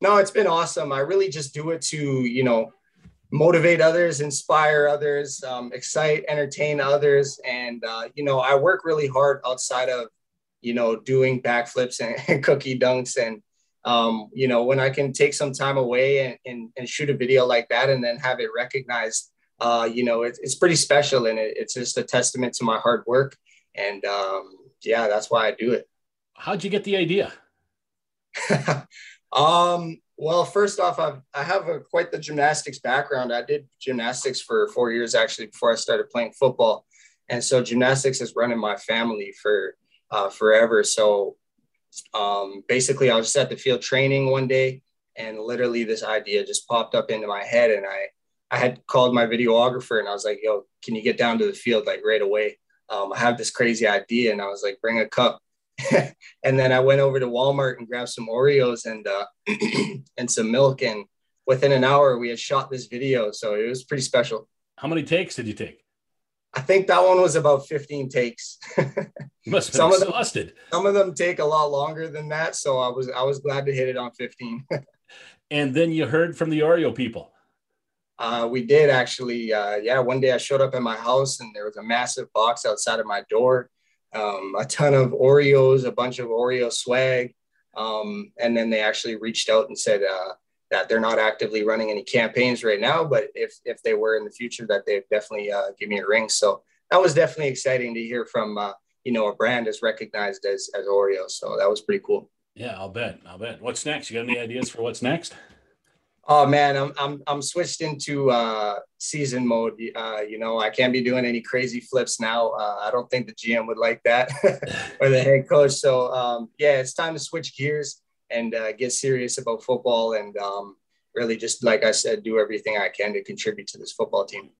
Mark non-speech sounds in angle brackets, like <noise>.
No, it's been awesome. I really just do it to, you know, motivate others, inspire others, um, excite, entertain others. And, uh, you know, I work really hard outside of, you know, doing backflips and, <laughs> and cookie dunks. And, um, you know, when I can take some time away and, and, and, shoot a video like that and then have it recognized, uh, you know, it, it's pretty special. And it, it's just a testament to my hard work. And um, yeah, that's why I do it. How'd you get the idea? <laughs> um, well, first off, I've, I have a, quite the gymnastics background. I did gymnastics for four years actually before I started playing football, and so gymnastics has run in my family for uh, forever. So um, basically, I was just at the field training one day, and literally this idea just popped up into my head, and I I had called my videographer, and I was like, "Yo, can you get down to the field like right away? Um, I have this crazy idea," and I was like, "Bring a cup." <laughs> and then I went over to Walmart and grabbed some Oreos and uh, <clears throat> and some milk. And within an hour, we had shot this video, so it was pretty special. How many takes did you take? I think that one was about 15 takes. <laughs> must some exhausted. Of them, some of them take a lot longer than that, so I was I was glad to hit it on 15. <laughs> and then you heard from the Oreo people. Uh, we did actually. Uh, yeah, one day I showed up at my house and there was a massive box outside of my door um, a ton of Oreos, a bunch of Oreo swag. Um, and then they actually reached out and said uh, that they're not actively running any campaigns right now, but if if they were in the future, that they'd definitely uh, give me a ring. So that was definitely exciting to hear from uh, you know a brand as recognized as as Oreo. So that was pretty cool. Yeah, I'll bet. I'll bet. What's next? You got any ideas for what's next? Oh man, I'm I'm I'm switched into uh, season mode. Uh, you know, I can't be doing any crazy flips now. Uh, I don't think the GM would like that <laughs> or the head coach. So um, yeah, it's time to switch gears and uh, get serious about football and um, really just like I said, do everything I can to contribute to this football team.